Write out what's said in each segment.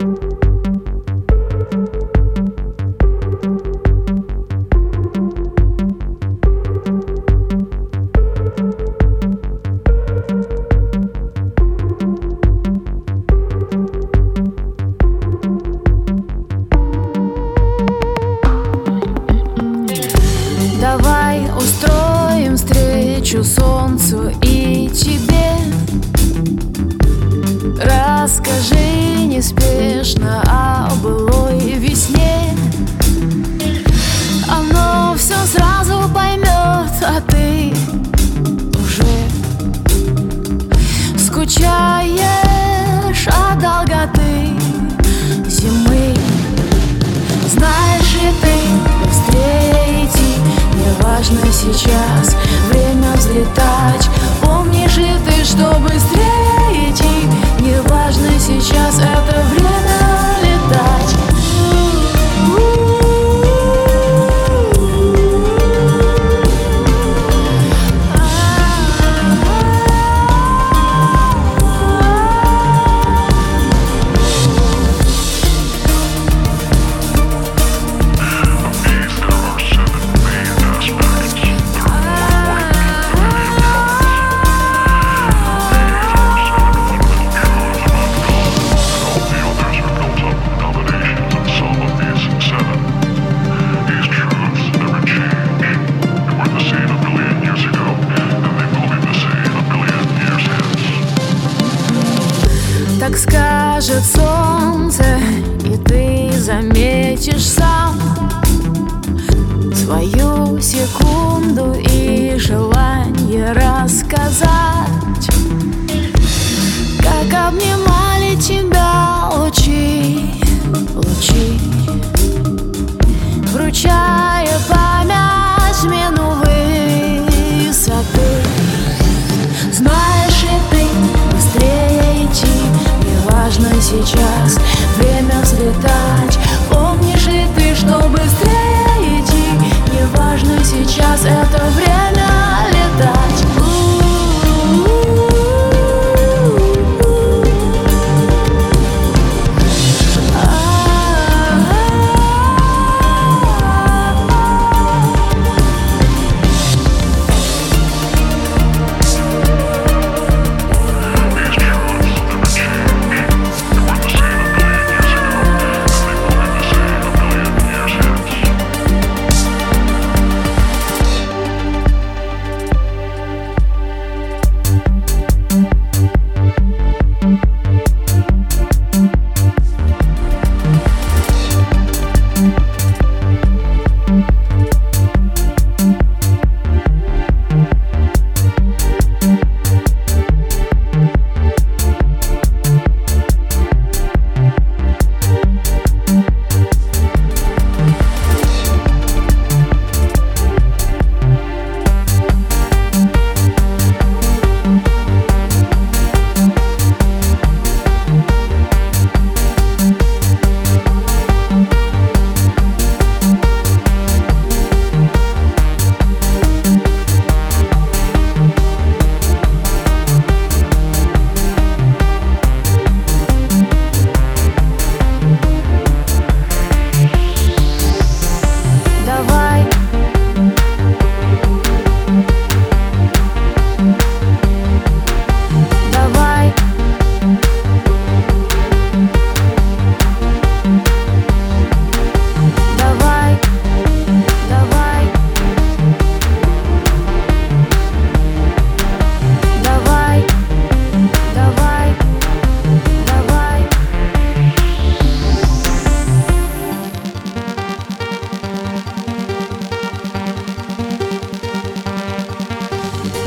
you сейчас Так скажет солнце, и ты заметишь сам свою секунду. сейчас это время.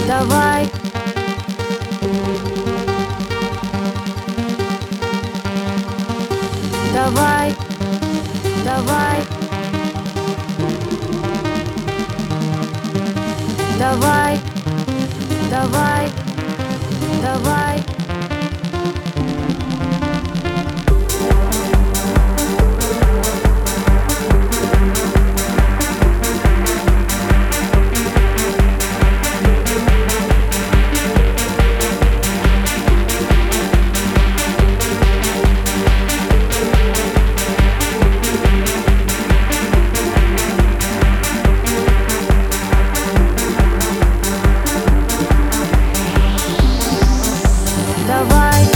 давай. Давай, давай. Давай, давай, давай. давай